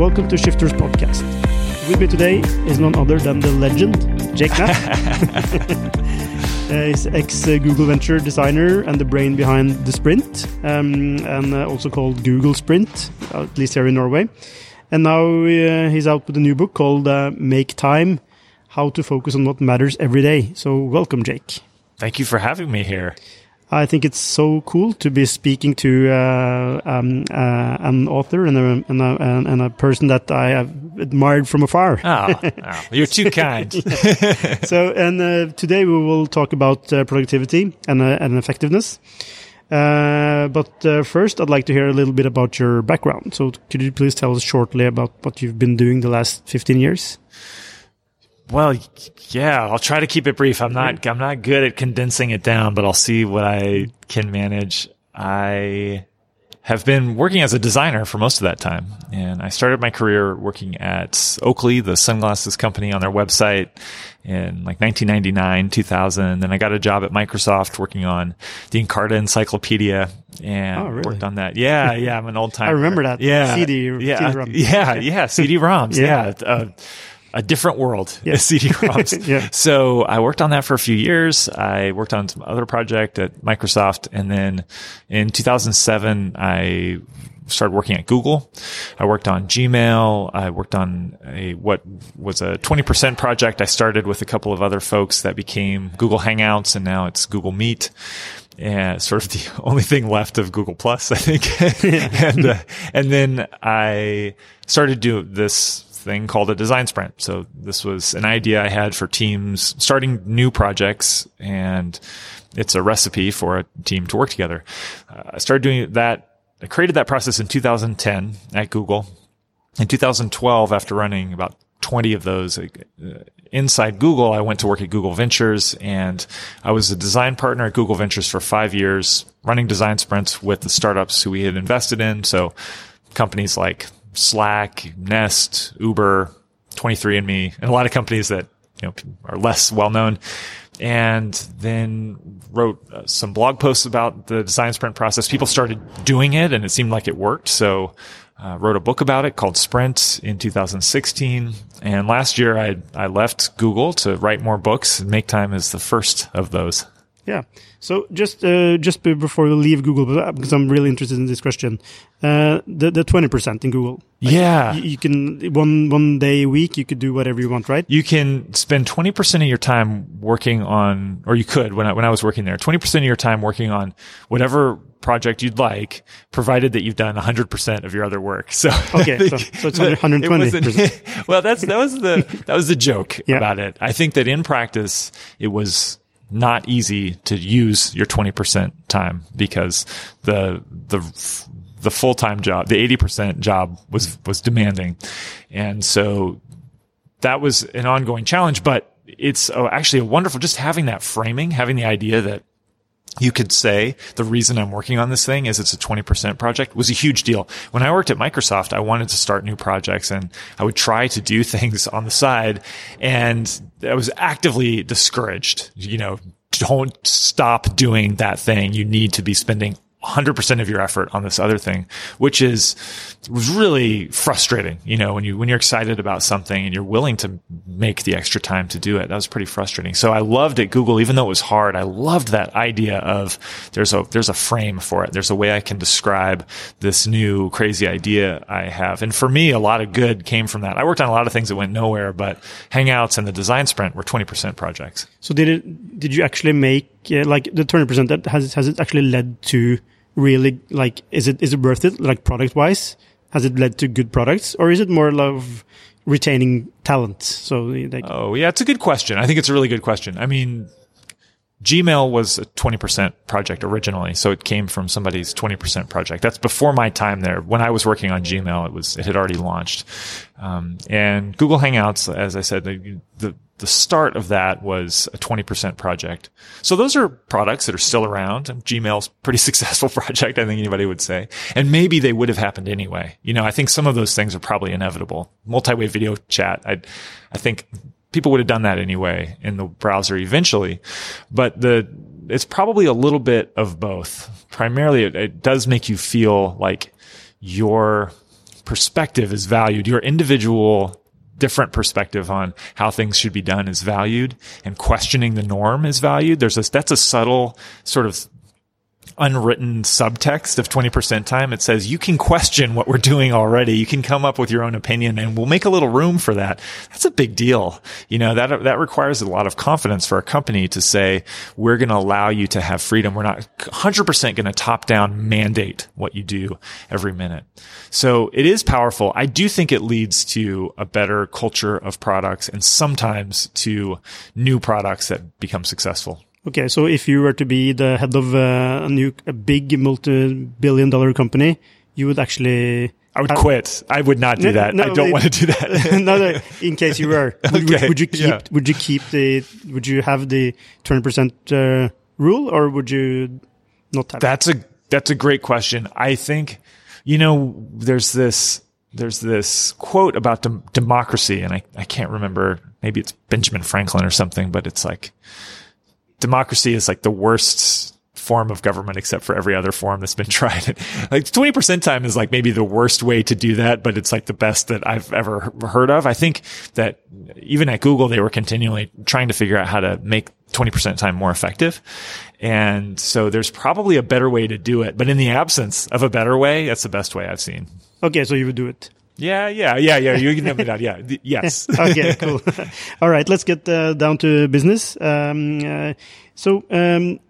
Welcome to Shifters Podcast. With me today is none other than the legend, Jake Knapp. Uh, he's ex Google Venture designer and the brain behind the Sprint, um, and uh, also called Google Sprint, at least here in Norway. And now uh, he's out with a new book called uh, Make Time How to Focus on What Matters Every Day. So, welcome, Jake. Thank you for having me here. I think it's so cool to be speaking to uh, um, uh, an author and a, and, a, and a, person that I have admired from afar. Oh, oh you're too kind. so, and uh, today we will talk about uh, productivity and, uh, and effectiveness. Uh, but first, I'd like to hear a little bit about your background. So, could you please tell us shortly about what you've been doing the last 15 years? Well, yeah, I'll try to keep it brief. I'm not, I'm not good at condensing it down, but I'll see what I can manage. I have been working as a designer for most of that time. And I started my career working at Oakley, the sunglasses company on their website in like 1999, 2000. Then I got a job at Microsoft working on the Encarta Encyclopedia and oh, really? worked on that. Yeah. Yeah. I'm an old time. I remember that. Yeah. CD. Yeah. CD-ROM. Yeah. Yeah. CD-ROMs. yeah. yeah. Uh, a different world yeah. CD-ROMs. yeah. So I worked on that for a few years. I worked on some other project at Microsoft. And then in 2007, I started working at Google. I worked on Gmail. I worked on a, what was a 20% project I started with a couple of other folks that became Google Hangouts and now it's Google Meet and sort of the only thing left of Google Plus, I think. and, uh, and then I started do this thing called a design sprint. So this was an idea I had for teams starting new projects and it's a recipe for a team to work together. Uh, I started doing that. I created that process in 2010 at Google. In 2012, after running about 20 of those uh, inside Google, I went to work at Google Ventures and I was a design partner at Google Ventures for five years, running design sprints with the startups who we had invested in. So companies like Slack, Nest, Uber, 23andMe, and a lot of companies that you know are less well known. And then wrote uh, some blog posts about the design sprint process. People started doing it, and it seemed like it worked. So uh, wrote a book about it called Sprint in 2016. And last year, I I left Google to write more books. Make Time is the first of those. Yeah. So just uh, just before we leave Google, because I'm really interested in this question, uh, the the twenty percent in Google. Like yeah, you, you, can one one day a week you could do whatever you want, right? You can spend twenty percent of your time working on, or you could when I when I was working there, twenty percent of your time working on whatever project you'd like, provided that you've done 100% of your other work. So okay, so, so it's 120. It well, that's that was the that was the joke yeah. about it. I think that in practice, it was not easy to use your 20% time because the, the, the full-time job, the 80% job was, was demanding. And so that was an ongoing challenge, but it's actually a wonderful, just having that framing, having the idea that you could say the reason I'm working on this thing is it's a 20% project was a huge deal. When I worked at Microsoft, I wanted to start new projects and I would try to do things on the side and I was actively discouraged, you know, don't stop doing that thing. You need to be spending 100% of your effort on this other thing, which is was really frustrating. You know, when you when you're excited about something and you're willing to make the extra time to do it, that was pretty frustrating. So I loved at Google, even though it was hard. I loved that idea of there's a there's a frame for it. There's a way I can describe this new crazy idea I have. And for me, a lot of good came from that. I worked on a lot of things that went nowhere, but Hangouts and the design sprint were 20% projects. So did it? Did you actually make uh, like the 20%? That has has it actually led to really like is it is it worth it like product wise has it led to good products or is it more of retaining talent so like oh yeah it's a good question i think it's a really good question i mean Gmail was a 20% project originally. So it came from somebody's 20% project. That's before my time there. When I was working on Gmail, it was, it had already launched. Um, and Google Hangouts, as I said, the, the, the start of that was a 20% project. So those are products that are still around. Gmail's pretty successful project, I think anybody would say. And maybe they would have happened anyway. You know, I think some of those things are probably inevitable. Multi-way video chat, I, I think people would have done that anyway in the browser eventually. But the, it's probably a little bit of both. Primarily, it, it does make you feel like your perspective is valued. Your individual different perspective on how things should be done is valued and questioning the norm is valued. There's a, that's a subtle sort of unwritten subtext of 20% time. It says you can question what we're doing already. You can come up with your own opinion and we'll make a little room for that. That's a big deal. You know, that, that requires a lot of confidence for a company to say, we're going to allow you to have freedom. We're not 100% going to top down mandate what you do every minute. So it is powerful. I do think it leads to a better culture of products and sometimes to new products that become successful. Okay, so if you were to be the head of uh, a new, a big multi-billion dollar company, you would actually. I would quit. I would not do no, that. No, I don't it, want to do that. no, no, in case you were, would, okay. would you keep? Yeah. Would you keep the? Would you have the twenty percent uh, rule, or would you not have? That's it? a that's a great question. I think, you know, there's this there's this quote about dem- democracy, and I I can't remember. Maybe it's Benjamin Franklin or something, but it's like democracy is like the worst form of government except for every other form that's been tried. like 20% time is like maybe the worst way to do that, but it's like the best that I've ever heard of. I think that even at Google, they were continually trying to figure out how to make 20% time more effective. And so there's probably a better way to do it, but in the absence of a better way, that's the best way I've seen. Okay. So you would do it. Yeah, yeah, yeah, yeah. You can me that. Yeah, yes. okay, cool. All right, let's get uh, down to business. Um, uh, so um,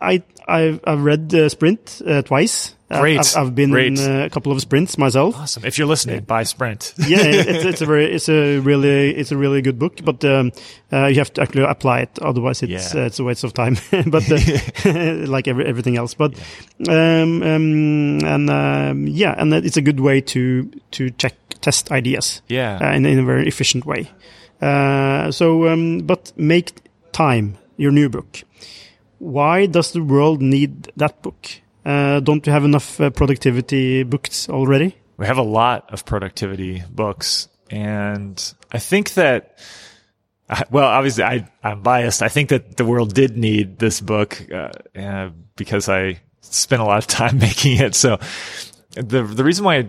I I've, I've read uh, Sprint uh, twice. Great. I've, I've been Great. in uh, a couple of sprints myself. Awesome. If you're listening, buy Sprint. yeah, it's, it's, a very, it's a really, it's a really good book, but um, uh, you have to actually apply it. Otherwise, it's yeah. uh, it's a waste of time. but uh, like every, everything else, but yeah. um, um, and um, yeah, and it's a good way to to check test ideas. Yeah, uh, in, in a very efficient way. Uh, so, um, but make time your new book. Why does the world need that book? Uh, don't you have enough uh, productivity books already? We have a lot of productivity books. And I think that, uh, well, obviously I, I'm biased. I think that the world did need this book, uh, uh, because I spent a lot of time making it. So the, the reason why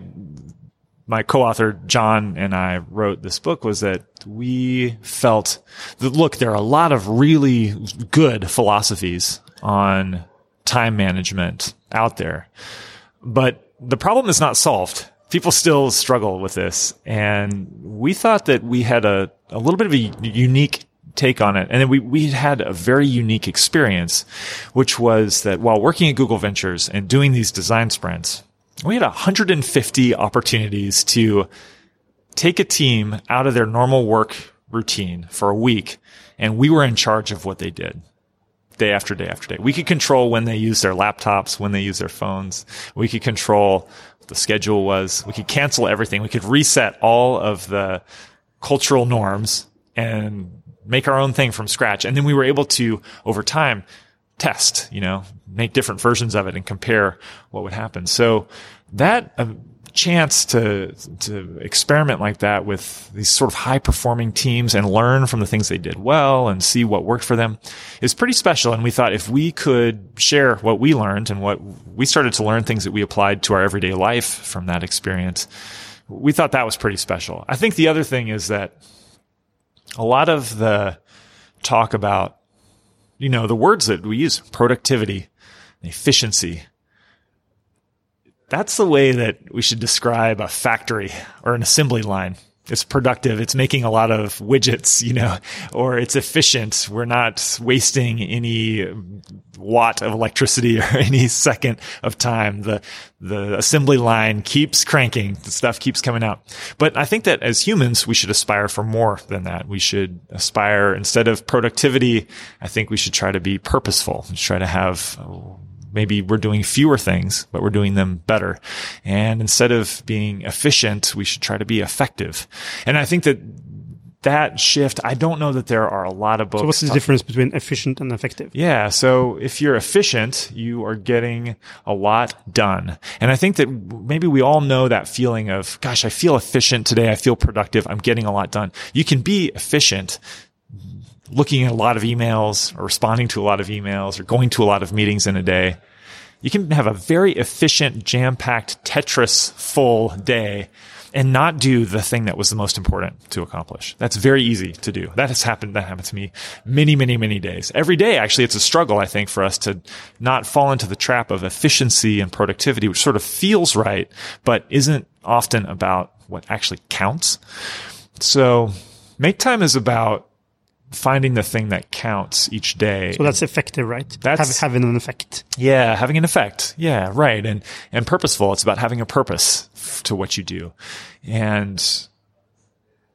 my co-author John and I wrote this book was that we felt that look, there are a lot of really good philosophies on time management out there. But the problem is not solved. People still struggle with this. And we thought that we had a, a little bit of a unique take on it. And then we, we had a very unique experience, which was that while working at Google Ventures and doing these design sprints, we had 150 opportunities to take a team out of their normal work routine for a week. And we were in charge of what they did day after day after day. We could control when they use their laptops, when they use their phones. We could control the schedule was. We could cancel everything. We could reset all of the cultural norms and make our own thing from scratch. And then we were able to, over time, test, you know, make different versions of it and compare what would happen. So that uh, chance to to experiment like that with these sort of high performing teams and learn from the things they did well and see what worked for them is pretty special. And we thought if we could share what we learned and what we started to learn things that we applied to our everyday life from that experience, we thought that was pretty special. I think the other thing is that a lot of the talk about, you know, the words that we use, productivity, efficiency, that's the way that we should describe a factory or an assembly line. It's productive. It's making a lot of widgets, you know, or it's efficient. We're not wasting any watt of electricity or any second of time. The, the assembly line keeps cranking. The stuff keeps coming out. But I think that as humans, we should aspire for more than that. We should aspire instead of productivity. I think we should try to be purposeful. Try to have maybe we're doing fewer things, but we're doing them better. And instead of being efficient, we should try to be effective. And I think that that shift, I don't know that there are a lot of books. So what's the difference between efficient and effective? Yeah. So if you're efficient, you are getting a lot done. And I think that maybe we all know that feeling of, gosh, I feel efficient today. I feel productive. I'm getting a lot done. You can be efficient looking at a lot of emails or responding to a lot of emails or going to a lot of meetings in a day. You can have a very efficient, jam packed, Tetris full day and not do the thing that was the most important to accomplish. That's very easy to do. That has happened. That happened to me many, many, many days. Every day, actually, it's a struggle, I think, for us to not fall into the trap of efficiency and productivity, which sort of feels right, but isn't often about what actually counts. So make time is about finding the thing that counts each day. So that's effective, right? That's Have, having an effect. Yeah, having an effect. Yeah, right. And and purposeful. It's about having a purpose to what you do. And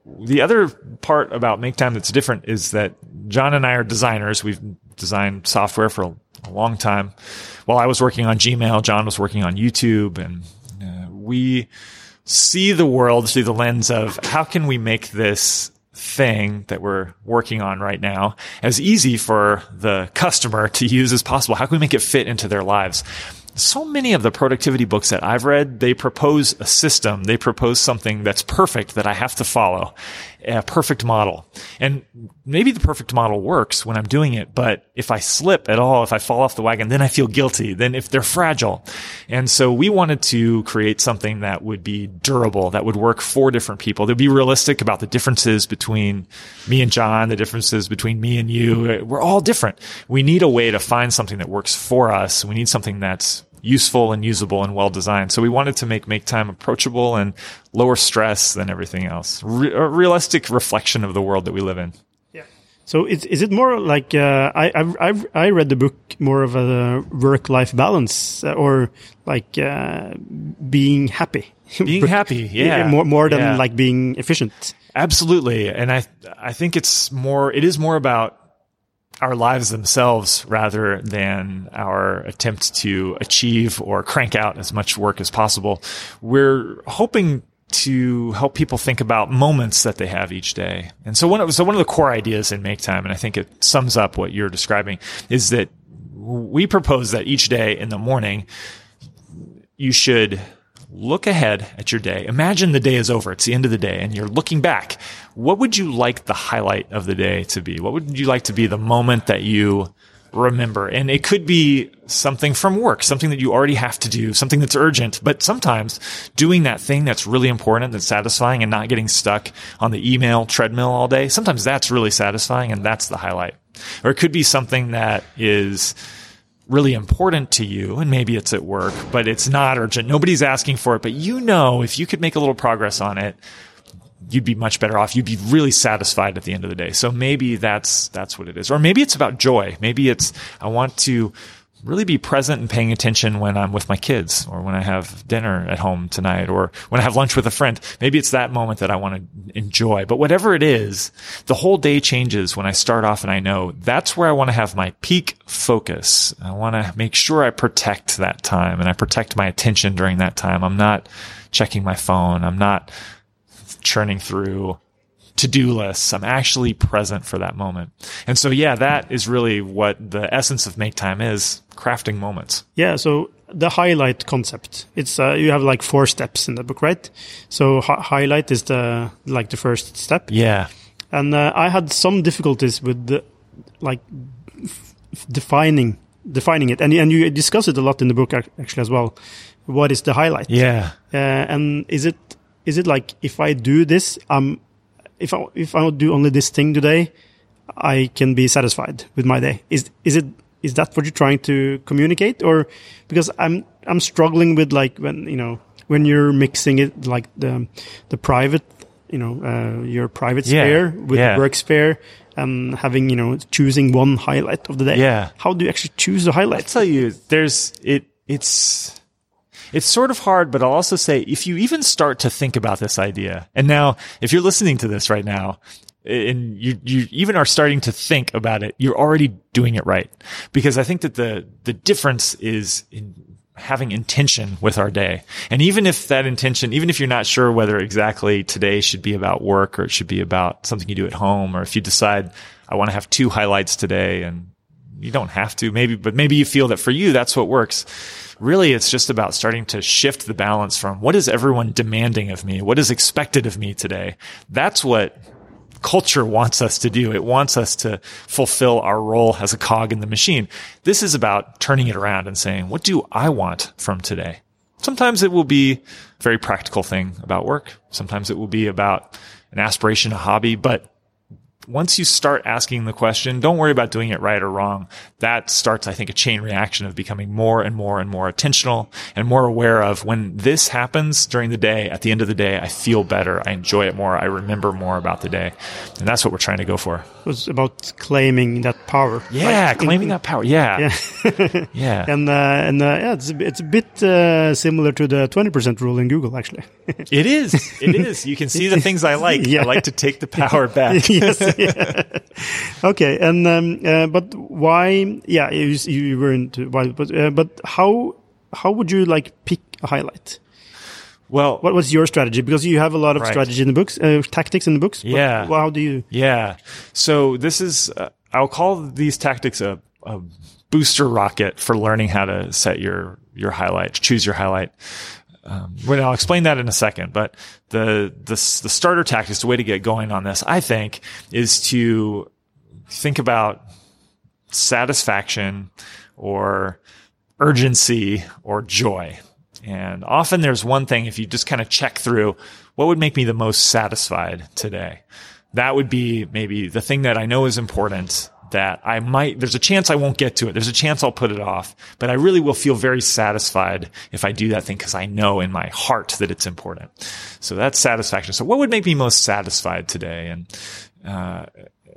the other part about Make Time that's different is that John and I are designers. We've designed software for a, long time. While I was working on Gmail, John was working on YouTube, and uh, we see the world through the lens of how can we make this thing that we're working on right now as easy for the customer to use as possible? How can we make it fit into their lives? so many of the productivity books that I've read, they propose a system. They propose something that's perfect that I have to follow, a perfect model. And maybe the perfect model works when I'm doing it, but if I slip at all, if I fall off the wagon, then I feel guilty. Then if they're fragile. And so we wanted to create something that would be durable, that would work for different people. That would be realistic about the differences between me and John, the differences between me and you. We're all different. We need a way to find something that works for us. We need something that's useful and usable and well designed. So we wanted to make make time approachable and lower stress than everything else. Re- a realistic reflection of the world that we live in. Yeah. So is is it more like uh, I I've, I've, i read the book more of a work life balance uh, or like uh, being happy. Being happy, yeah, more more than yeah. like being efficient. Absolutely, and I I think it's more. It is more about our lives themselves rather than our attempt to achieve or crank out as much work as possible. We're hoping to help people think about moments that they have each day. And so one of, so one of the core ideas in Make Time, and I think it sums up what you're describing, is that we propose that each day in the morning, you should look ahead at your day. Imagine the day is over. It's the end of the day and you're looking back. What would you like the highlight of the day to be? What would you like to be the moment that you remember? And it could be something from work, something that you already have to do, something that's urgent, but sometimes doing that thing that's really important, that's satisfying and not getting stuck on the email treadmill all day. Sometimes that's really satisfying and that's the highlight. Or it could be something that is, really important to you, and maybe it's at work, but it's not urgent. Nobody's asking for it, but you know if you could make a little progress on it, you'd be much better off. You'd be really satisfied at the end of the day. So maybe that's that's what it is. Or maybe it's about joy. Maybe it's I want to really be present and paying attention when I'm with my kids or when I have dinner at home tonight or when I have lunch with a friend. Maybe it's that moment that I want to enjoy. But whatever it is, the whole day changes when I start off and I know that's where I want to have my peak focus. I want to make sure I protect that time and I protect my attention during that time. I'm not checking my phone. I'm not churning through to-do lists. I'm actually present for that moment. And so, yeah, that is really what the essence of make time is crafting moments. Yeah. So the highlight concept. It's uh, you have like four steps in the book, right? So hi highlight is the like the first step. Yeah. And uh, I had some difficulties with the, like defining defining it, and and you discuss it a lot in the book actually as well. What is the highlight? Yeah. Uh, and is it is it like if I do this, um, if I if I do only this thing today, I can be satisfied with my day? Is is it is that what you're trying to communicate, or because I'm I'm struggling with like when you know when you're mixing it like the the private you know uh, your private yeah. sphere with yeah. the work sphere and having you know choosing one highlight of the day. Yeah. How do you actually choose the highlight? I'll tell you, there's it. It's it's sort of hard, but I'll also say if you even start to think about this idea, and now if you're listening to this right now, and you you even are starting to think about it, you're already doing it right. Because I think that the the difference is in having intention with our day. And even if that intention, even if you're not sure whether exactly today should be about work or it should be about something you do at home, or if you decide I want to have two highlights today and you don't have to maybe, but maybe you feel that for you, that's what works. Really, it's just about starting to shift the balance from what is everyone demanding of me? What is expected of me today? That's what culture wants us to do. It wants us to fulfill our role as a cog in the machine. This is about turning it around and saying, what do I want from today? Sometimes it will be a very practical thing about work. Sometimes it will be about an aspiration, a hobby, but once you start asking the question, don't worry about doing it right or wrong. That starts, I think, a chain reaction of becoming more and more and more attentional and more aware of when this happens during the day, at the end of the day, I feel better. I enjoy it more. I remember more about the day. And that's what we're trying to go for. It was about claiming that power. Yeah, like, claiming in, that power. Yeah. Yeah. yeah. And, uh, and, uh, yeah, it's a, it's a bit, uh, similar to the 20% rule in Google, actually. it is. It is. You can see the things I like. Yeah. I like to take the power back. yes. okay, and um, uh, but why? Yeah, you, you were into why, but uh, but how how would you like pick a highlight? Well, what was your strategy? Because you have a lot of right. strategy in the books, uh, tactics in the books. Yeah. How do you? Yeah. So this is uh, I'll call these tactics a, a booster rocket for learning how to set your your highlight, choose your highlight. Um, well, I'll explain that in a second, but the, the, the starter tactics, the way to get going on this, I think, is to think about satisfaction or urgency or joy. And often there's one thing, if you just kind of check through, what would make me the most satisfied today? That would be maybe the thing that I know is important that I might, there's a chance I won't get to it. There's a chance I'll put it off, but I really will feel very satisfied if I do that thing because I know in my heart that it's important. So that's satisfaction. So what would make me most satisfied today? And, uh,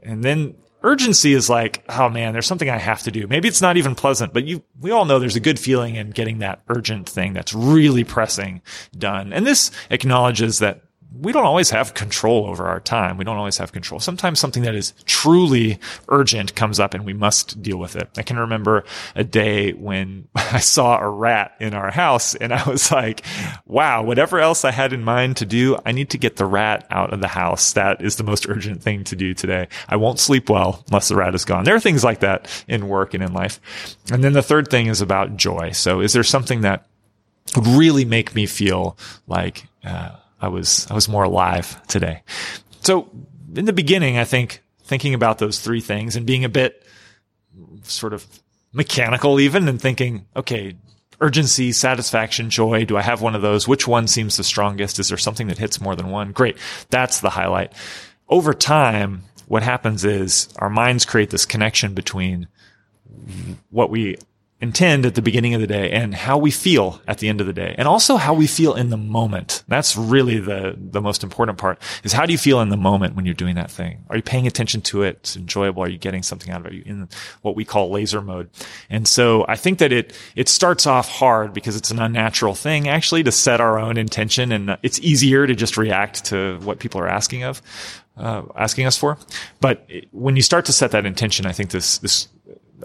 and then urgency is like, oh man, there's something I have to do. Maybe it's not even pleasant, but you, we all know there's a good feeling in getting that urgent thing that's really pressing done. And this acknowledges that we don't always have control over our time. We don't always have control. Sometimes something that is truly urgent comes up and we must deal with it. I can remember a day when I saw a rat in our house and I was like, wow, whatever else I had in mind to do, I need to get the rat out of the house. That is the most urgent thing to do today. I won't sleep well unless the rat is gone. There are things like that in work and in life. And then the third thing is about joy. So is there something that would really make me feel like, uh, I was, I was more alive today. So in the beginning, I think thinking about those three things and being a bit sort of mechanical even and thinking, okay, urgency, satisfaction, joy. Do I have one of those? Which one seems the strongest? Is there something that hits more than one? Great. That's the highlight. Over time, what happens is our minds create this connection between what we intend at the beginning of the day and how we feel at the end of the day and also how we feel in the moment. That's really the, the most important part is how do you feel in the moment when you're doing that thing? Are you paying attention to it? It's enjoyable. Are you getting something out of it? Are you in what we call laser mode? And so I think that it, it starts off hard because it's an unnatural thing actually to set our own intention and it's easier to just react to what people are asking of. Uh, asking us for, but when you start to set that intention, I think this this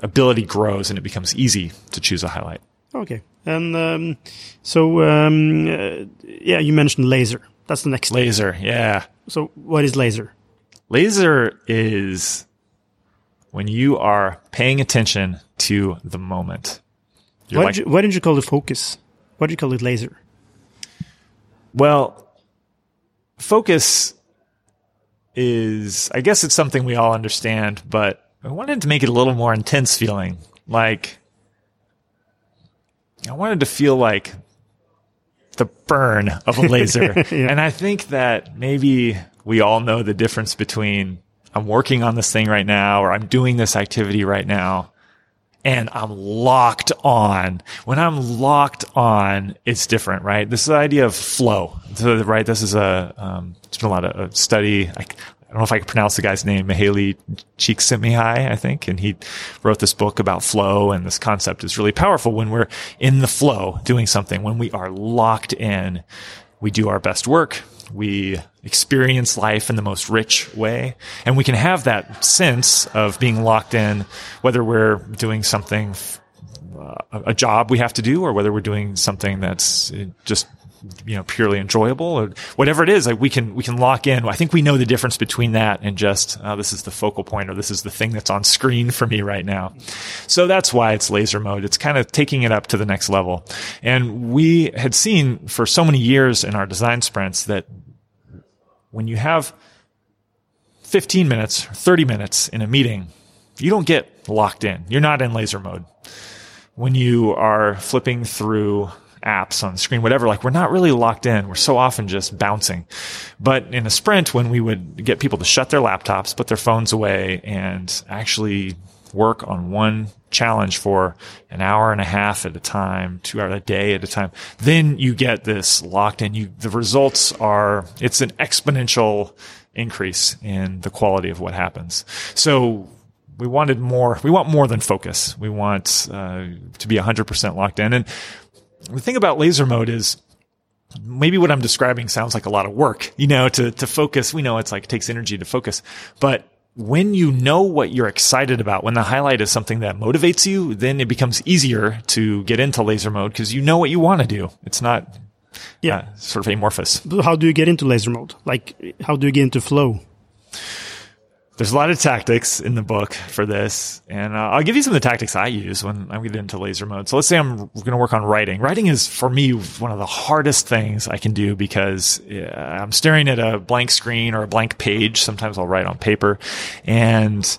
ability grows and it becomes easy to choose a highlight. Okay. And um, so, um, uh, yeah, you mentioned laser. That's the next. Laser, thing. yeah. So, what is laser? Laser is when you are paying attention to the moment. why, like, did you, why didn't you call it focus? Why did you call it laser? Well, focus is, I guess it's something we all understand, but I wanted to make it a little more intense feeling. Like, I wanted to feel like the burn of a laser. yeah. And I think that maybe we all know the difference between I'm working on this thing right now or I'm doing this activity right now and I'm locked on. When I'm locked on, it's different, right? This is the idea of flow, so, right? This is a, um, it's been a lot of study. I, I don't know if I can pronounce the guy's name, Mihaly Csikszentmihalyi, I think. And he wrote this book about flow and this concept is really powerful when we're in the flow doing something, when we are locked in, we do our best work. We experience life in the most rich way. And we can have that sense of being locked in, whether we're doing something, uh, a job we have to do, or whether we're doing something that's just you know purely enjoyable or whatever it is like we can we can lock in. I think we know the difference between that and just oh, this is the focal point or this is the thing that's on screen for me right now. So that's why it's laser mode. It's kind of taking it up to the next level. And we had seen for so many years in our design sprints that when you have 15 minutes 30 minutes in a meeting you don't get locked in. You're not in laser mode. When you are flipping through apps on the screen, whatever, like we're not really locked in. We're so often just bouncing. But in a sprint, when we would get people to shut their laptops, put their phones away and actually work on one challenge for an hour and a half at a time, two hours a day at a time, then you get this locked in. You, the results are, it's an exponential increase in the quality of what happens. So we wanted more, we want more than focus. We want uh, to be 100% locked in. And the thing about laser mode is maybe what I'm describing sounds like a lot of work, you know, to, to focus. We know it's like it takes energy to focus, but when you know what you're excited about, when the highlight is something that motivates you, then it becomes easier to get into laser mode because you know what you want to do. It's not yeah, uh, sort of amorphous. How do you get into laser mode? Like, how do you get into flow? There's a lot of tactics in the book for this, and uh, I'll give you some of the tactics I use when I get into laser mode. So let's say I'm going to work on writing. Writing is for me one of the hardest things I can do because yeah, I'm staring at a blank screen or a blank page. Sometimes I'll write on paper, and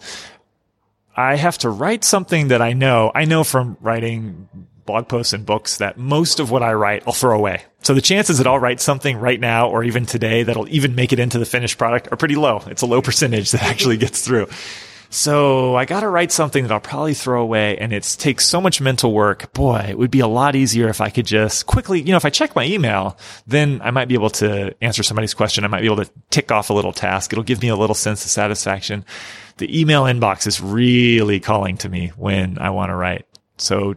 I have to write something that I know. I know from writing blog posts and books that most of what I write I'll throw away. So the chances that I'll write something right now or even today that'll even make it into the finished product are pretty low. It's a low percentage that actually gets through. So I got to write something that I'll probably throw away and it takes so much mental work. Boy, it would be a lot easier if I could just quickly, you know, if I check my email, then I might be able to answer somebody's question. I might be able to tick off a little task. It'll give me a little sense of satisfaction. The email inbox is really calling to me when I want to write. So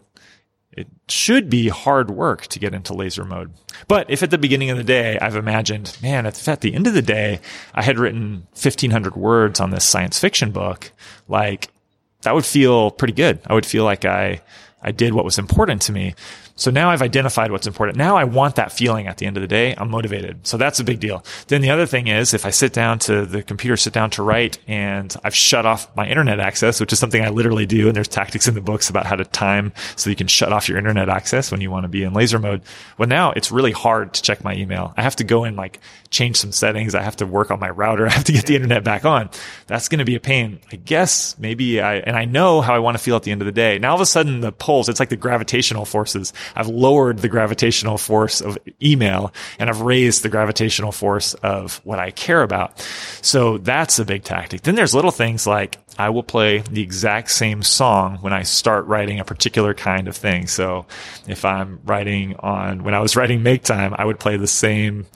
should be hard work to get into laser mode. But if at the beginning of the day I've imagined, man, if at the end of the day I had written 1500 words on this science fiction book, like that would feel pretty good. I would feel like I, I did what was important to me. So now I've identified what's important. Now I want that feeling at the end of the day. I'm motivated. So that's a big deal. Then the other thing is if I sit down to the computer, sit down to write and I've shut off my internet access, which is something I literally do. And there's tactics in the books about how to time so you can shut off your internet access when you want to be in laser mode. Well, now it's really hard to check my email. I have to go and like change some settings. I have to work on my router. I have to get the internet back on. That's going to be a pain. I guess maybe I, and I know how I want to feel at the end of the day. Now all of a sudden the pulls, it's like the gravitational forces I've lowered the gravitational force of email and I've raised the gravitational force of what I care about. So that's a big tactic. Then there's little things like I will play the exact same song when I start writing a particular kind of thing. So if I'm writing on, when I was writing Make Time, I would play the same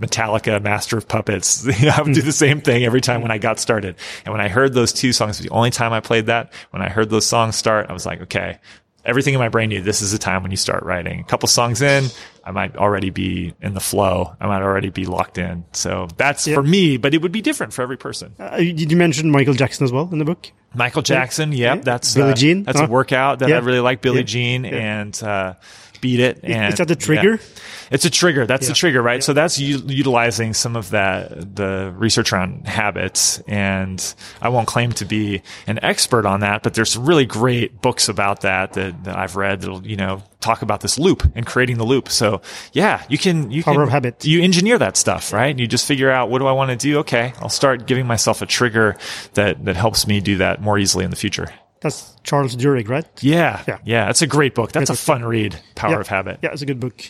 Metallica, Master of Puppets. I would do the same thing every time when I got started. And when I heard those two songs, the only time I played that, when I heard those songs start, I was like, okay, everything in my brain knew this is the time when you start writing. A couple songs in, I might already be in the flow. I might already be locked in. So that's for me, but it would be different for every person. Uh, did you mention Michael Jackson as well in the book? Michael Jackson, yep, yeah. that's Billie uh, Jean. That's a workout that I really like. Billie Jean, and uh, beat it. And is that the trigger? Yeah. It's a trigger. That's yeah. the trigger, right? Yeah. So that's u- utilizing some of that, the research around habits. And I won't claim to be an expert on that, but there's some really great books about that that, that I've read that'll, you know, talk about this loop and creating the loop. So yeah, you can, you Power can, habit. you engineer that stuff, right? And you just figure out what do I want to do? Okay. I'll start giving myself a trigger that, that helps me do that more easily in the future. That's Charles Duhigg, right? Yeah. Yeah. Yeah. That's a great book. That's great a fun read. Power yeah. of Habit. Yeah. It's a good book.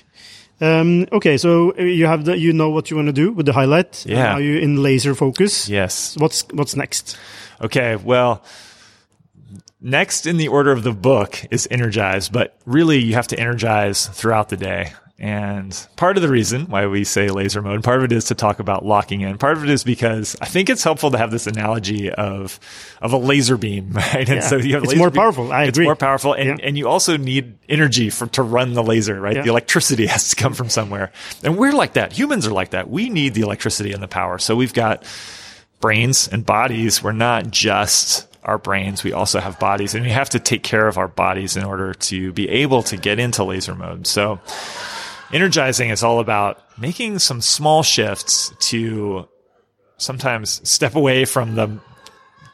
Um, okay, so you have the, you know what you want to do with the highlight. Yeah. Are you in laser focus? Yes. What's what's next? Okay, well, next in the order of the book is energize, but really you have to energize throughout the day. And part of the reason why we say laser mode, part of it is to talk about locking in. Part of it is because I think it's helpful to have this analogy of of a laser beam, right? And so you have it's more beam, powerful. I it's agree. more powerful, and, yeah. and you also need energy for to run the laser, right? Yeah. The electricity has to come from somewhere, and we're like that. Humans are like that. We need the electricity and the power. So we've got brains and bodies. We're not just our brains, we also have bodies, and we have to take care of our bodies in order to be able to get into laser mode. So energizing is all about making some small shifts to sometimes step away from the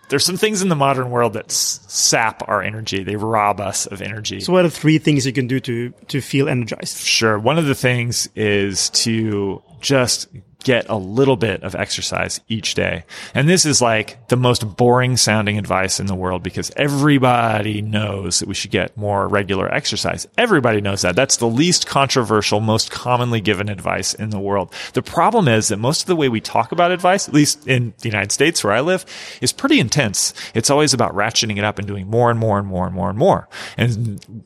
there's some things in the modern world that sap our energy. They rob us of energy. So, what are three things you can do to to feel energized? Sure. One of the things is to just get a little bit of exercise each day. And this is like the most boring sounding advice in the world because everybody knows that we should get more regular exercise. Everybody knows that. That's the least controversial, most commonly given advice in the world. The problem is that most of the way we talk about advice, at least in the United States where I live, is pretty intense. It's always about ratcheting it up and doing more and more and more and more and more. And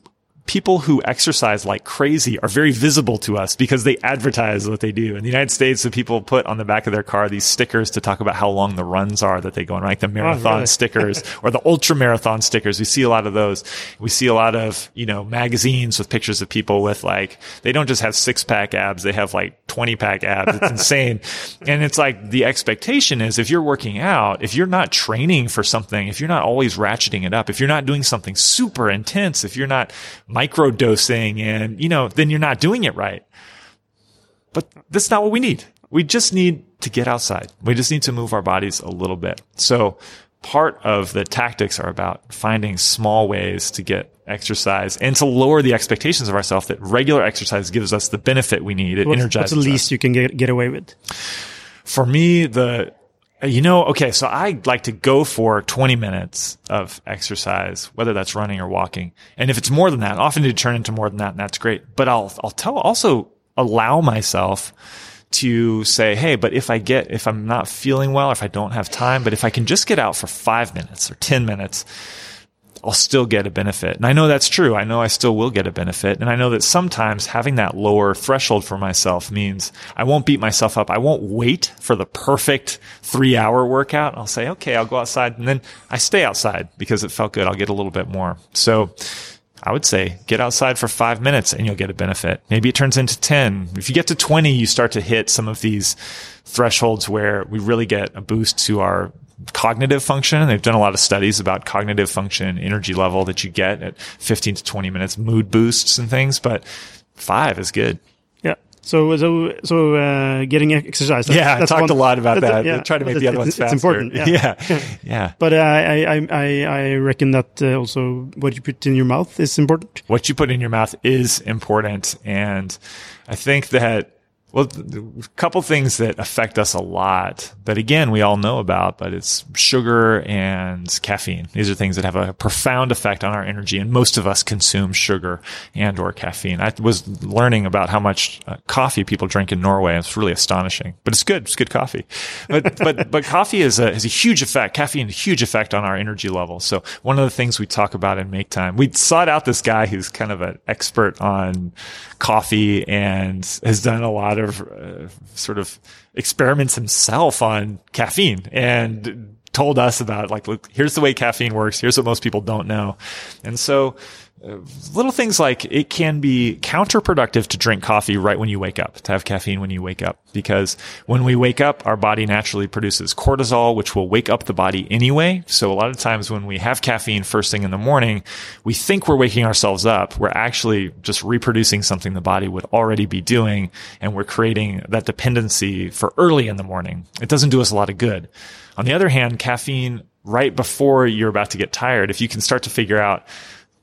people who exercise like crazy are very visible to us because they advertise what they do. In the United States, the people put on the back of their car these stickers to talk about how long the runs are that they go on, like the oh, marathon oh, really? stickers or the ultra marathon stickers. We see a lot of those. We see a lot of, you know, magazines with pictures of people with like, they don't just have six pack abs. They have like 20 pack abs. It's insane. And it's like the expectation is if you're working out, if you're not training for something, if you're not always ratcheting it up, if you're not doing something super intense, if you're not micro dosing and, you know, then you're not doing it right. But that's not what we need. We just need to get outside. We just need to move our bodies a little bit. So part of the tactics are about finding small ways to get exercise and to lower the expectations of ourselves that regular exercise gives us the benefit we need. It what's, energizes What's the least us. you can get, get away with? For me, the Uh, you know, okay, so I like to go for 20 minutes of exercise, whether that's running or walking. And if it's more than that, often to turn into more than that, and that's great. But I'll, I'll tell, also allow myself to say, Hey, but if I get, if I'm not feeling well, or if I don't have time, but if I can just get out for five minutes or 10 minutes, I'll still get a benefit. And I know that's true. I know I still will get a benefit. And I know that sometimes having that lower threshold for myself means I won't beat myself up. I won't wait for the perfect three hour workout. I'll say, okay, I'll go outside and then I stay outside because it felt good. I'll get a little bit more. So I would say get outside for five minutes and you'll get a benefit. Maybe it turns into 10. If you get to 20, you start to hit some of these thresholds where we really get a boost to our cognitive function. They've done a lot of studies about cognitive function, energy level that you get at 15 to 20 minutes, mood boosts and things, but five is good. So, so, so, uh, getting exercise. That's, yeah, I talked one, a lot about that. Yeah, Try to make the other ones faster. It's important. Yeah. Yeah. yeah. But, uh, I, I, I, I reckon that uh, also what you put in your mouth is important. What you put in your mouth is important. And I think that well, a couple things that affect us a lot that again, we all know about, but it's sugar and caffeine. These are things that have a profound effect on our energy. And most of us consume sugar and or caffeine. I was learning about how much uh, coffee people drink in Norway. It's really astonishing, but it's good. It's good coffee. But, but, but coffee is a, has a huge effect. Caffeine, a huge effect on our energy level. So one of the things we talk about in Make Time, we sought out this guy who's kind of an expert on coffee and has done a lot of uh, sort of experiments himself on caffeine and told us about like, look, here's the way caffeine works. Here's what most people don't know. And so Uh, little things like it can be counterproductive to drink coffee right when you wake up, to have caffeine when you wake up, because when we wake up, our body naturally produces cortisol, which will wake up the body anyway. So a lot of times when we have caffeine first thing in the morning, we think we're waking ourselves up. We're actually just reproducing something the body would already be doing. And we're creating that dependency for early in the morning. It doesn't do us a lot of good. On the other hand, caffeine right before you're about to get tired, if you can start to figure out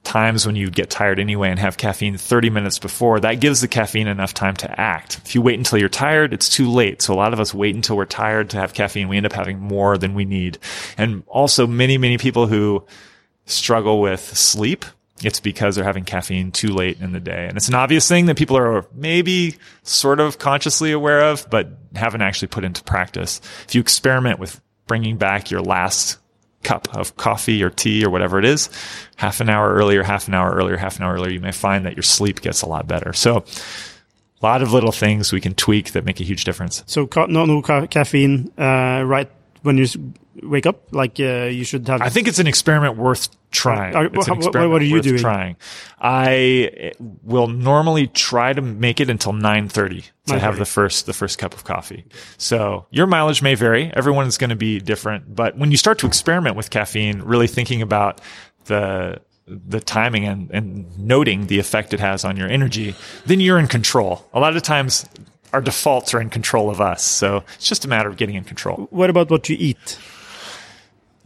times when you get tired anyway and have caffeine 30 minutes before, that gives the caffeine enough time to act. If you wait until you're tired, it's too late. So a lot of us wait until we're tired to have caffeine. We end up having more than we need. And also many, many people who struggle with sleep, it's because they're having caffeine too late in the day. And it's an obvious thing that people are maybe sort of consciously aware of, but haven't actually put into practice. If you experiment with bringing back your last cup of coffee or tea or whatever it is, half an hour earlier, half an hour earlier, half an hour earlier, you may find that your sleep gets a lot better. So a lot of little things we can tweak that make a huge difference. So no, no ca- caffeine uh, right when you wake up? Like uh, you should have. I think it's an experiment worth trying. Are, what, what, are you doing? Trying. I will normally try to make it until nine thirty to 9:30. have the first the first cup of coffee. So your mileage may vary. Everyone is going to be different, but when you start to experiment with caffeine, really thinking about the the timing and, and noting the effect it has on your energy, then you're in control. A lot of times our defaults are in control of us. So it's just a matter of getting in control. What about what you eat?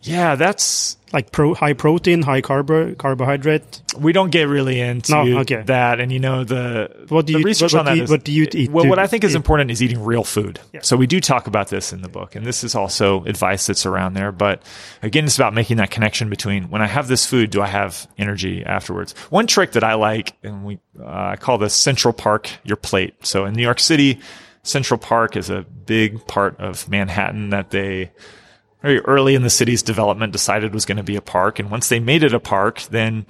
Yeah, that's like pro, high protein, high carb, carbohydrate. We don't get really into no, okay. that, and you know the what do you, research what, on that. Is, what do you eat? Well, what I think is important is eating real food. Yeah. So we do talk about this in the book, and this is also advice that's around there. But again, it's about making that connection between when I have this food, do I have energy afterwards? One trick that I like, and we uh, I call this Central Park your plate. So in New York City, Central Park is a big part of Manhattan that they very early in the city's development decided was going to be a park. And once they made it a park, then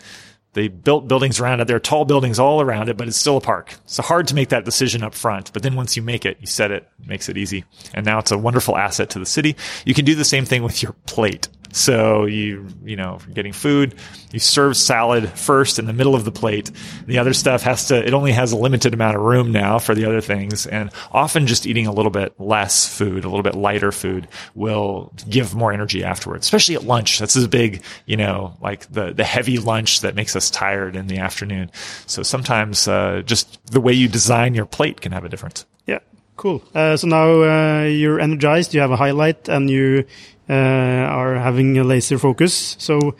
they built buildings around it. There are tall buildings all around it, but it's still a park. So hard to make that decision up front. But then once you make it, you set it, it makes it easy. And now it's a wonderful asset to the city. You can do the same thing with your plate. So you, you know, getting food, you serve salad first in the middle of the plate. The other stuff has to, it only has a limited amount of room now for the other things. And often just eating a little bit less food, a little bit lighter food will give more energy afterwards, especially at lunch. That's a big, you know, like the, the heavy lunch that makes us tired in the afternoon. So sometimes, uh, just the way you design your plate can have a difference. Yeah. Cool. Uh, so now uh, you're energized. You have a highlight, and you Uh, are having a laser focus. So,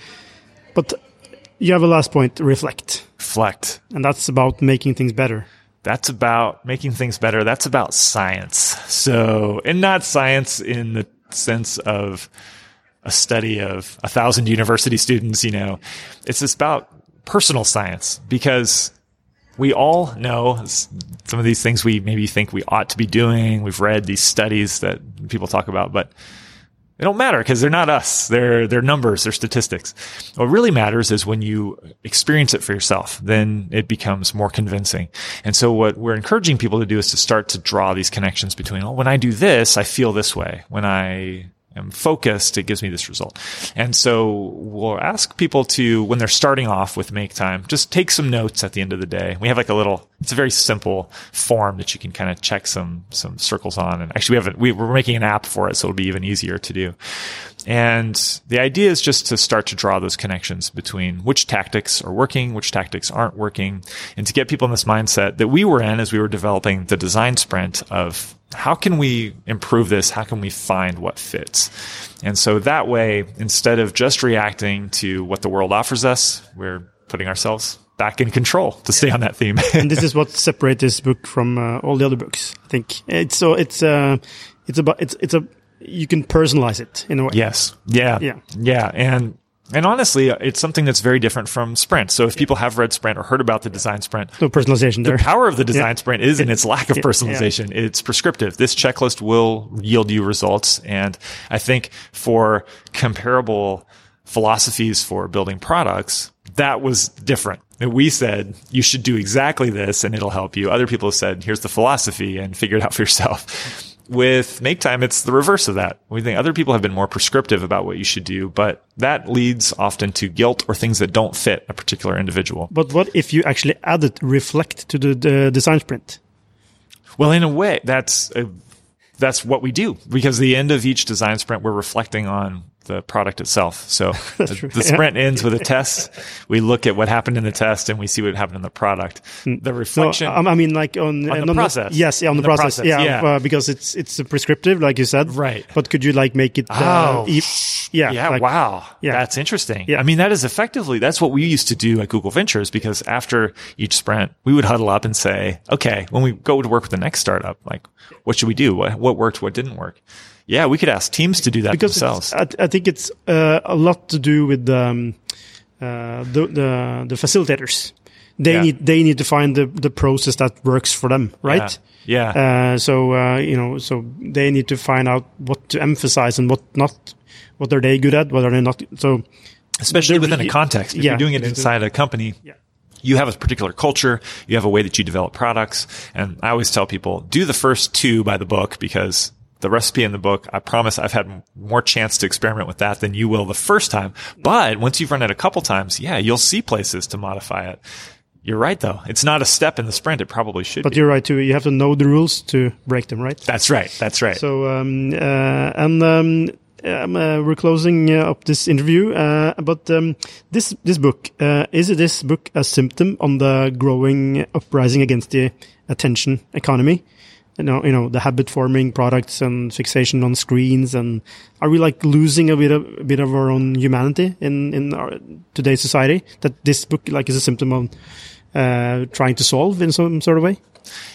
but you have a last point: reflect. Reflect, and that's about making things better. That's about making things better. That's about science. So, and not science in the sense of a study of a thousand university students. You know, it's about personal science because we all know some of these things we maybe think we ought to be doing. We've read these studies that people talk about, but they don't matter because they're not us. They're, they're numbers, they're statistics. What really matters is when you experience it for yourself, then it becomes more convincing. And so what we're encouraging people to do is to start to draw these connections between, oh, when I do this, I feel this way. When I am focused, it gives me this result. And so we'll ask people to, when they're starting off with make time, just take some notes at the end of the day. We have like a little, it's a very simple form that you can kind of check some, some circles on. And actually we have, a, we, we're making an app for it. So it'll be even easier to do. And the idea is just to start to draw those connections between which tactics are working, which tactics aren't working, and to get people in this mindset that we were in as we were developing the design sprint of how can we improve this? How can we find what fits? And so that way, instead of just reacting to what the world offers us, we're putting ourselves back in control to stay on that theme. and this is what separates this book from uh, all the other books. I think it's so it's uh, it's about it's it's a you can personalize it in a way. Yes. Yeah. Yeah. Yeah. And and honestly, uh, it's something that's very different from Sprint. So if people have read Sprint or heard about the design Sprint, no personalization there. The power of the design yeah. Sprint is in its lack of personalization. Yeah. It's prescriptive. This checklist will yield you results. And I think for comparable philosophies for building products, that was different. We said you should do exactly this and it'll help you. Other people have said, here's the philosophy and figure it out for yourself with make time, it's the reverse of that. We think other people have been more prescriptive about what you should do, but that leads often to guilt or things that don't fit a particular individual. But what if you actually added reflect to the, the design sprint? Well, in a way, that's a, that's what we do because the end of each design sprint, we're reflecting on the product itself. So the, the, sprint yeah. ends with a test. We look at what happened in the test and we see what happened in the product. Mm. The reflection. No, I mean, like on, on the process. yes, yeah, on, on the, the, process. process yeah, yeah. Uh, because it's it's prescriptive, like you said. Right. But could you like make it? Uh, oh, e- yeah. Yeah. Like, wow. Yeah. That's interesting. Yeah. I mean, that is effectively that's what we used to do at Google Ventures because after each sprint, we would huddle up and say, okay, when we go to work with the next startup, like, what should we do? What what worked? What didn't work? Yeah, we could ask teams to do that because themselves. I, I, think it's uh, a lot to do with um, uh, the, the, the facilitators. They yeah. need they need to find the, the process that works for them, right? Yeah. yeah. Uh, so uh, you know, so they need to find out what to emphasize and what not. What are they good at? What are they not? So, especially within a context, if yeah, you're doing it inside a company. Yeah you have a particular culture, you have a way that you develop products. And I always tell people, do the first two by the book because the recipe in the book, I promise I've had more chance to experiment with that than you will the first time. But once you've run it a couple times, yeah, you'll see places to modify it. You're right though. It's not a step in the sprint. It probably should but be. you're right too. You have to know the rules to break them, right? That's right. That's right. So, um, uh, and, um, um, uh, we're closing uh, up this interview, uh, but um, this this book uh, is this book a symptom on the growing uprising against the attention economy? You know, you know, the habit forming products and fixation on screens. And are we like losing a bit of, a bit of our own humanity in, in our today's society that this book like is a symptom of, uh, trying to solve in some sort of way?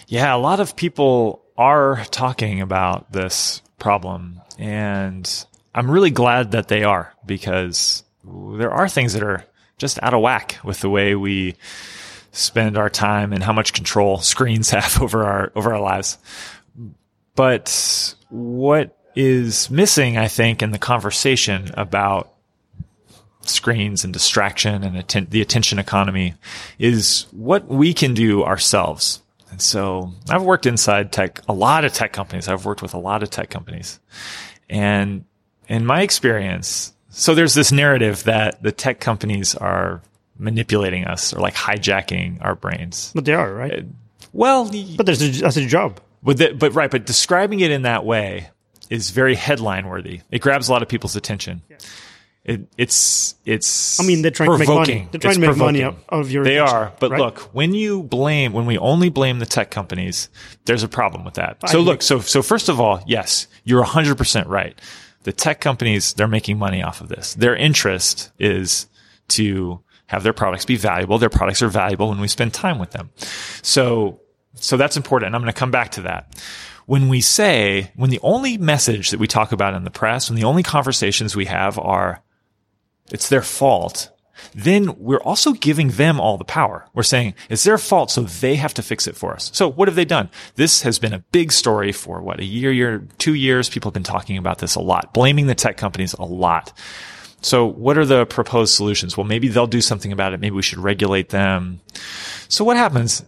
Yeah. A lot of people are talking about this problem and I'm really glad that they are because there are things that are just out of whack with the way we spend our time and how much control screens have over our over our lives. But what is missing, I think, in the conversation about screens and distraction and atten- the attention economy is what we can do ourselves. And so I've worked inside tech, a lot of tech companies. I've worked with a lot of tech companies. And in my experience, so there's this narrative that the tech companies are manipulating us or like hijacking our brains. But they are, right? Uh, well, but there's a, that's a job. But, the, but right, but describing it in that way is very headline worthy. It grabs a lot of people's attention. Yeah. It, it's it's. I mean, they're trying provoking. to make money. They're trying it's to make provoking. money out of your. They are, but right? look, when you blame, when we only blame the tech companies, there's a problem with that. I so look, so so first of all, yes, you're 100 percent right. The tech companies, they're making money off of this. Their interest is to have their products be valuable. Their products are valuable when we spend time with them. So, so that's important. I'm going to come back to that. When we say, when the only message that we talk about in the press, when the only conversations we have are, it's their fault, then we're also giving them all the power. We're saying it's their fault, so they have to fix it for us. So what have they done? This has been a big story for what, a year, year, two years. People have been talking about this a lot, blaming the tech companies a lot. So what are the proposed solutions? Well, maybe they'll do something about it. Maybe we should regulate them. So what happens?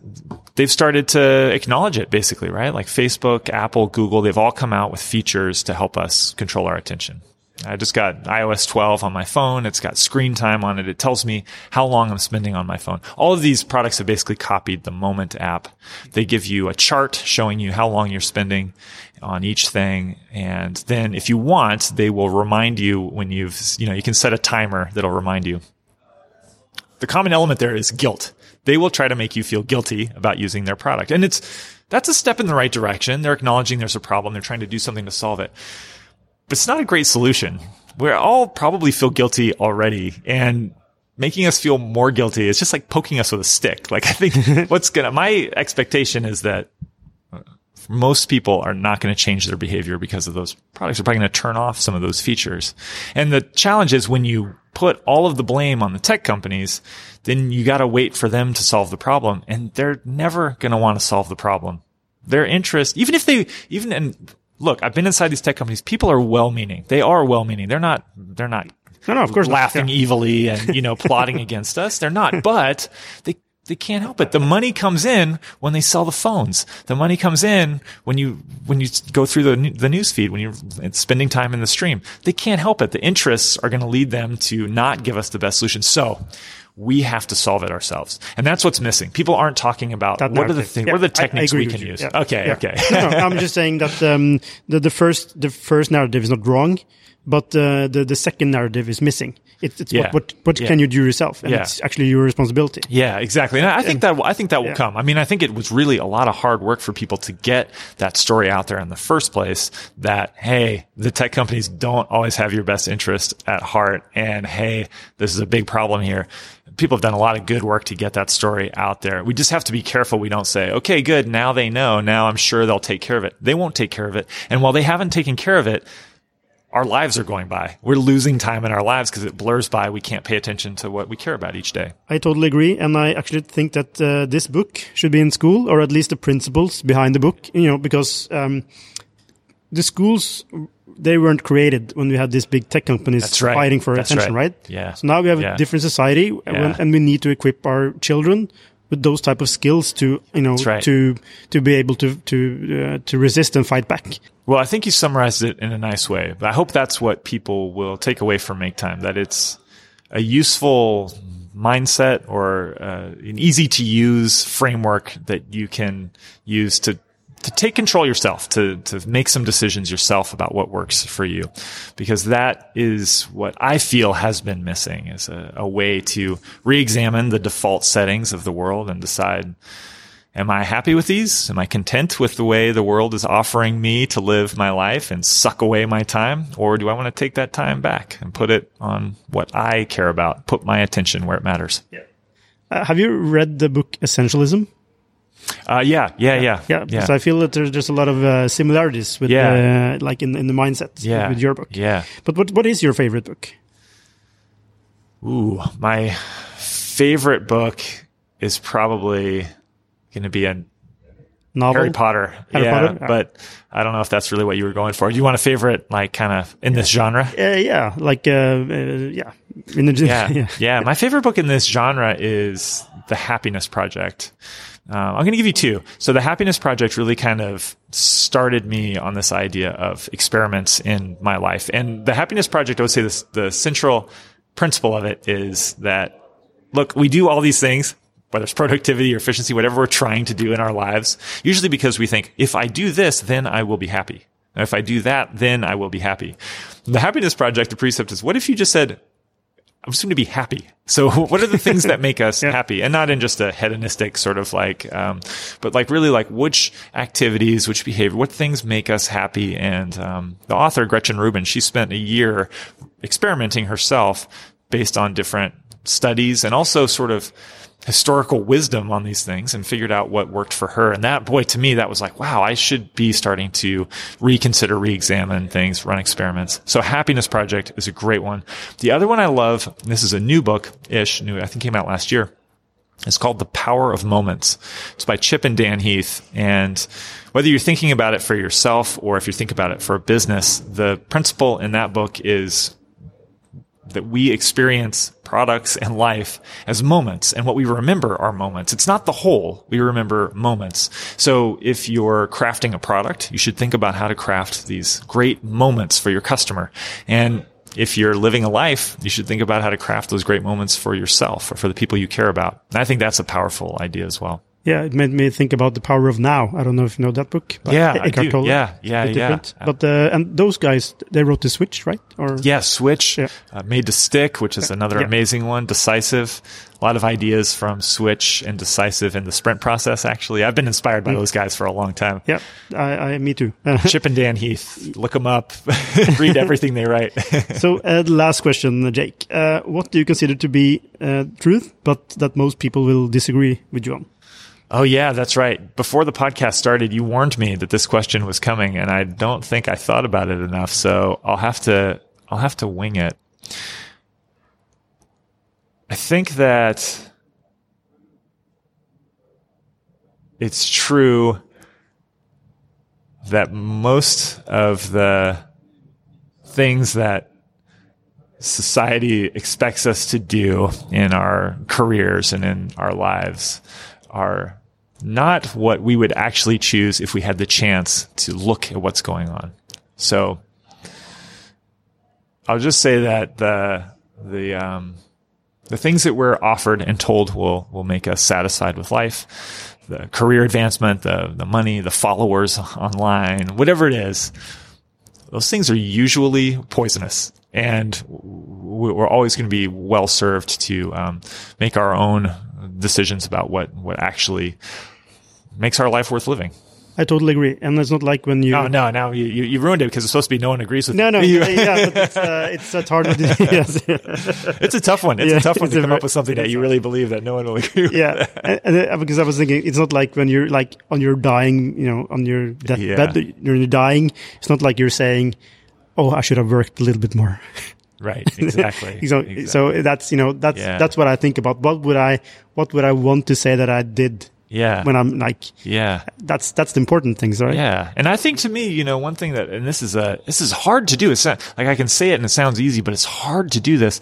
They've started to acknowledge it basically, right? Like Facebook, Apple, Google, they've all come out with features to help us control our attention. I just got iOS 12 on my phone. It's got screen time on it. It tells me how long I'm spending on my phone. All of these products have basically copied the Moment app. They give you a chart showing you how long you're spending on each thing. And then if you want, they will remind you when you've, you know, you can set a timer that'll remind you. The common element there is guilt. They will try to make you feel guilty about using their product. And it's, that's a step in the right direction. They're acknowledging there's a problem. They're trying to do something to solve it but it's not a great solution. We all probably feel guilty already and making us feel more guilty is just like poking us with a stick. Like I think what's gonna, my expectation is that most people are not going to change their behavior because of those products. They're probably going to turn off some of those features. And the challenge is when you put all of the blame on the tech companies, then you got to wait for them to solve the problem. And they're never going to want to solve the problem. Their interest, even if they, even, and look, I've been inside these tech companies. People are well-meaning. They are well-meaning. They're not, they're not no, no, of course laughing evilly and, you know, plotting against us. They're not, but they, They can't help it. The money comes in when they sell the phones. The money comes in when you, when you go through the, the news feed, when you're spending time in the stream. They can't help it. The interests are going to lead them to not give us the best solution. So we have to solve it ourselves. And that's what's missing. People aren't talking about that what are the things, yeah, what are the techniques we can use. Yeah. Okay. Yeah. Okay. no, no, I'm just saying that, um, the, the first, the first narrative is not wrong but uh, the the second narrative is missing. It, it's yeah. what what, what yeah. can you do yourself, and yeah. it's actually your responsibility. Yeah, exactly. And I, I think that I think that will come. I mean, I think it was really a lot of hard work for people to get that story out there in the first place. That hey, the tech companies don't always have your best interest at heart, and hey, this is a big problem here people have done a lot of good work to get that story out there. We just have to be careful. We don't say, okay, good. Now they know. Now I'm sure they'll take care of it. They won't take care of it. And while they haven't taken care of it, our lives are going by. We're losing time in our lives because it blurs by. We can't pay attention to what we care about each day. I totally agree, and I actually think that uh, this book should be in school, or at least the principles behind the book. You know, because um, the schools they weren't created when we had these big tech companies right. fighting for That's attention, right. right. Yeah. So now we have yeah. a different society, yeah. and we need to equip our children with those type of skills to you know right. to to be able to to uh, to resist and fight back. Well, I think you summarized it in a nice way. But I hope that's what people will take away from Make Time. That it's a useful mindset or uh, an easy to use framework that you can use to to take control yourself, to, to make some decisions yourself about what works for you. Because that is what I feel has been missing is a, a way to re-examine the default settings of the world and decide, am I happy with these? Am I content with the way the world is offering me to live my life and suck away my time? Or do I want to take that time back and put it on what I care about, put my attention where it matters? Yeah. Uh, have you read the book Essentialism? Uh, yeah, yeah, yeah, yeah, yeah. So I feel that there's just a lot of uh, similarities with, yeah. Uh, like in in the mindset yeah. with your book. Yeah. But what what is your favorite book? Ooh, my favorite book is probably going to be a Novel? Harry Potter. Harry yeah, Potter? but I don't know if that's really what you were going for. Do you want a favorite, like, kind of in this genre? Uh, yeah, like, uh, uh, yeah, in the yeah, yeah, yeah. My favorite book in this genre is The Happiness Project. Uh, I'm going to give you two. So the Happiness Project really kind of started me on this idea of experiments in my life. And the Happiness Project, I would say this, the central principle of it is that, look, we do all these things, whether it's productivity or efficiency, whatever we're trying to do in our lives, usually because we think, if I do this, then I will be happy. And if I do that, then I will be happy. The Happiness Project, the precept is, what if you just said, I'm just going to be happy. So what are the things that make us yeah. happy? And not in just a hedonistic sort of like, um, but like really like which activities, which behavior, what things make us happy? And, um, the author, Gretchen Rubin, she spent a year experimenting herself based on different studies and also sort of historical wisdom on these things and figured out what worked for her. And that, boy, to me, that was like, wow, I should be starting to reconsider, re-examine things, run experiments. So Happiness Project is a great one. The other one I love, this is a new book-ish, new, I think came out last year. It's called The Power of Moments. It's by Chip and Dan Heath. And whether you're thinking about it for yourself or if you think about it for a business, the principle in that book is that we experience products and life as moments and what we remember are moments. It's not the whole. We remember moments. So if you're crafting a product, you should think about how to craft these great moments for your customer. And if you're living a life, you should think about how to craft those great moments for yourself or for the people you care about. And I think that's a powerful idea as well. Yeah, it made me think about the power of now. I don't know if you know that book. yeah, I do. Tolle. Yeah, yeah, yeah. But uh, and those guys, they wrote the Switch, right? Or yeah, Switch, yeah. Uh, Made to Stick, which is another yeah. amazing one. Decisive, a lot of ideas from Switch and Decisive in the sprint process. Actually, I've been inspired by mm. those guys for a long time. Yeah, I, I me too. Chip and Dan Heath, look them up, read everything they write. so, uh, last question, Jake. Uh, what do you consider to be uh, truth, but that most people will disagree with you on? Oh, yeah, that's right. Before the podcast started, you warned me that this question was coming, and I don't think I thought about it enough. So I'll have to, I'll have to wing it. I think that it's true that most of the things that society expects us to do in our careers and in our lives are not what we would actually choose if we had the chance to look at what's going on. So I'll just say that the the um, the things that we're offered and told will will make us satisfied with life, the career advancement, the the money, the followers online, whatever it is, those things are usually poisonous, and we're always going to be well served to um, make our own decisions about what what actually makes our life worth living. I totally agree, and it's not like when you. No, no, no. You, you, you ruined it because it's supposed to be no one agrees with. No, no, you. yeah, but it's uh, it's, hard. yes. it's a tough one. It's yeah, a tough one to come up with something that you really believe that no one will agree with. Yeah, and, and, uh, because I was thinking, it's not like when you're like on your dying, you know, on your deathbed, yeah. you're dying. It's not like you're saying, "Oh, I should have worked a little bit more." Right. Exactly. so, exactly. so that's you know that's yeah. that's what I think about. What would I what would I want to say that I did yeah. When I'm like, yeah, that's that's the important things, right? Yeah. And I think to me, you know, one thing that, and this is a, this is hard to do. It's not, like I can say it and it sounds easy, but it's hard to do this.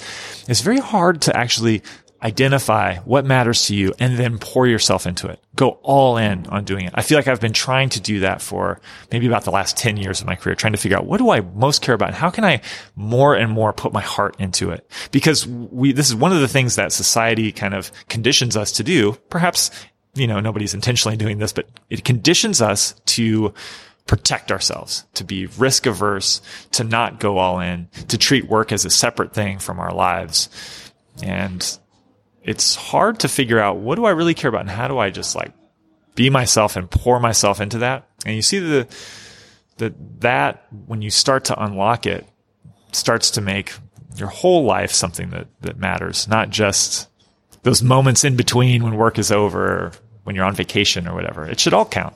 It's very hard to actually identify what matters to you and then pour yourself into it. Go all in on doing it. I feel like I've been trying to do that for maybe about the last 10 years of my career, trying to figure out what do I most care about and how can I more and more put my heart into it? Because we, this is one of the things that society kind of conditions us to do, perhaps you know, nobody's intentionally doing this, but it conditions us to protect ourselves, to be risk averse, to not go all in, to treat work as a separate thing from our lives. And it's hard to figure out what do I really care about and how do I just like be myself and pour myself into that. And you see the, that that when you start to unlock it starts to make your whole life something that, that matters, not just those moments in between when work is over when you're on vacation or whatever. It should all count.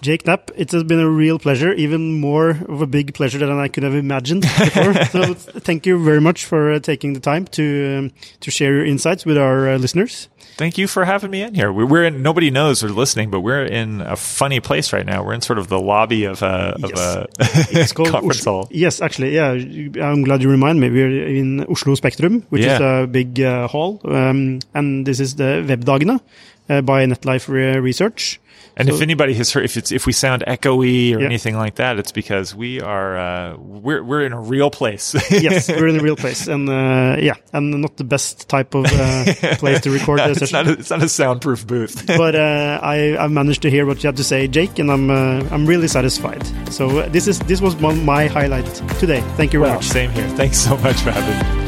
Jake Knapp, it has been a real pleasure, even more of a big pleasure than I could have imagined before. so thank you very much for uh, taking the time to um, to share your insights with our uh, listeners. Thank you for having me in here. We're in. Nobody knows we're listening, but we're in a funny place right now. We're in sort of the lobby of a of a it's called conference hall. Yes, actually, yeah. I'm glad you remind me. We're in Oslo Spektrum, which yeah. is a big uh, hall, um, and this is the Webdagene uh, by NetLife Research. And so, if anybody has heard, if it's if we sound echoey or yeah. anything like that, it's because we are uh, we're we're in a real place. yes, we're in a real place, and uh, yeah, and not the best type of uh, place to record no, it's. Not a, it's not a soundproof booth. but uh, I I've managed to hear what you had to say, Jake, and I'm uh, I'm really satisfied. So this is this was my highlight today. Thank you very well, much. Same here. Thanks so much for having me.